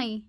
mãe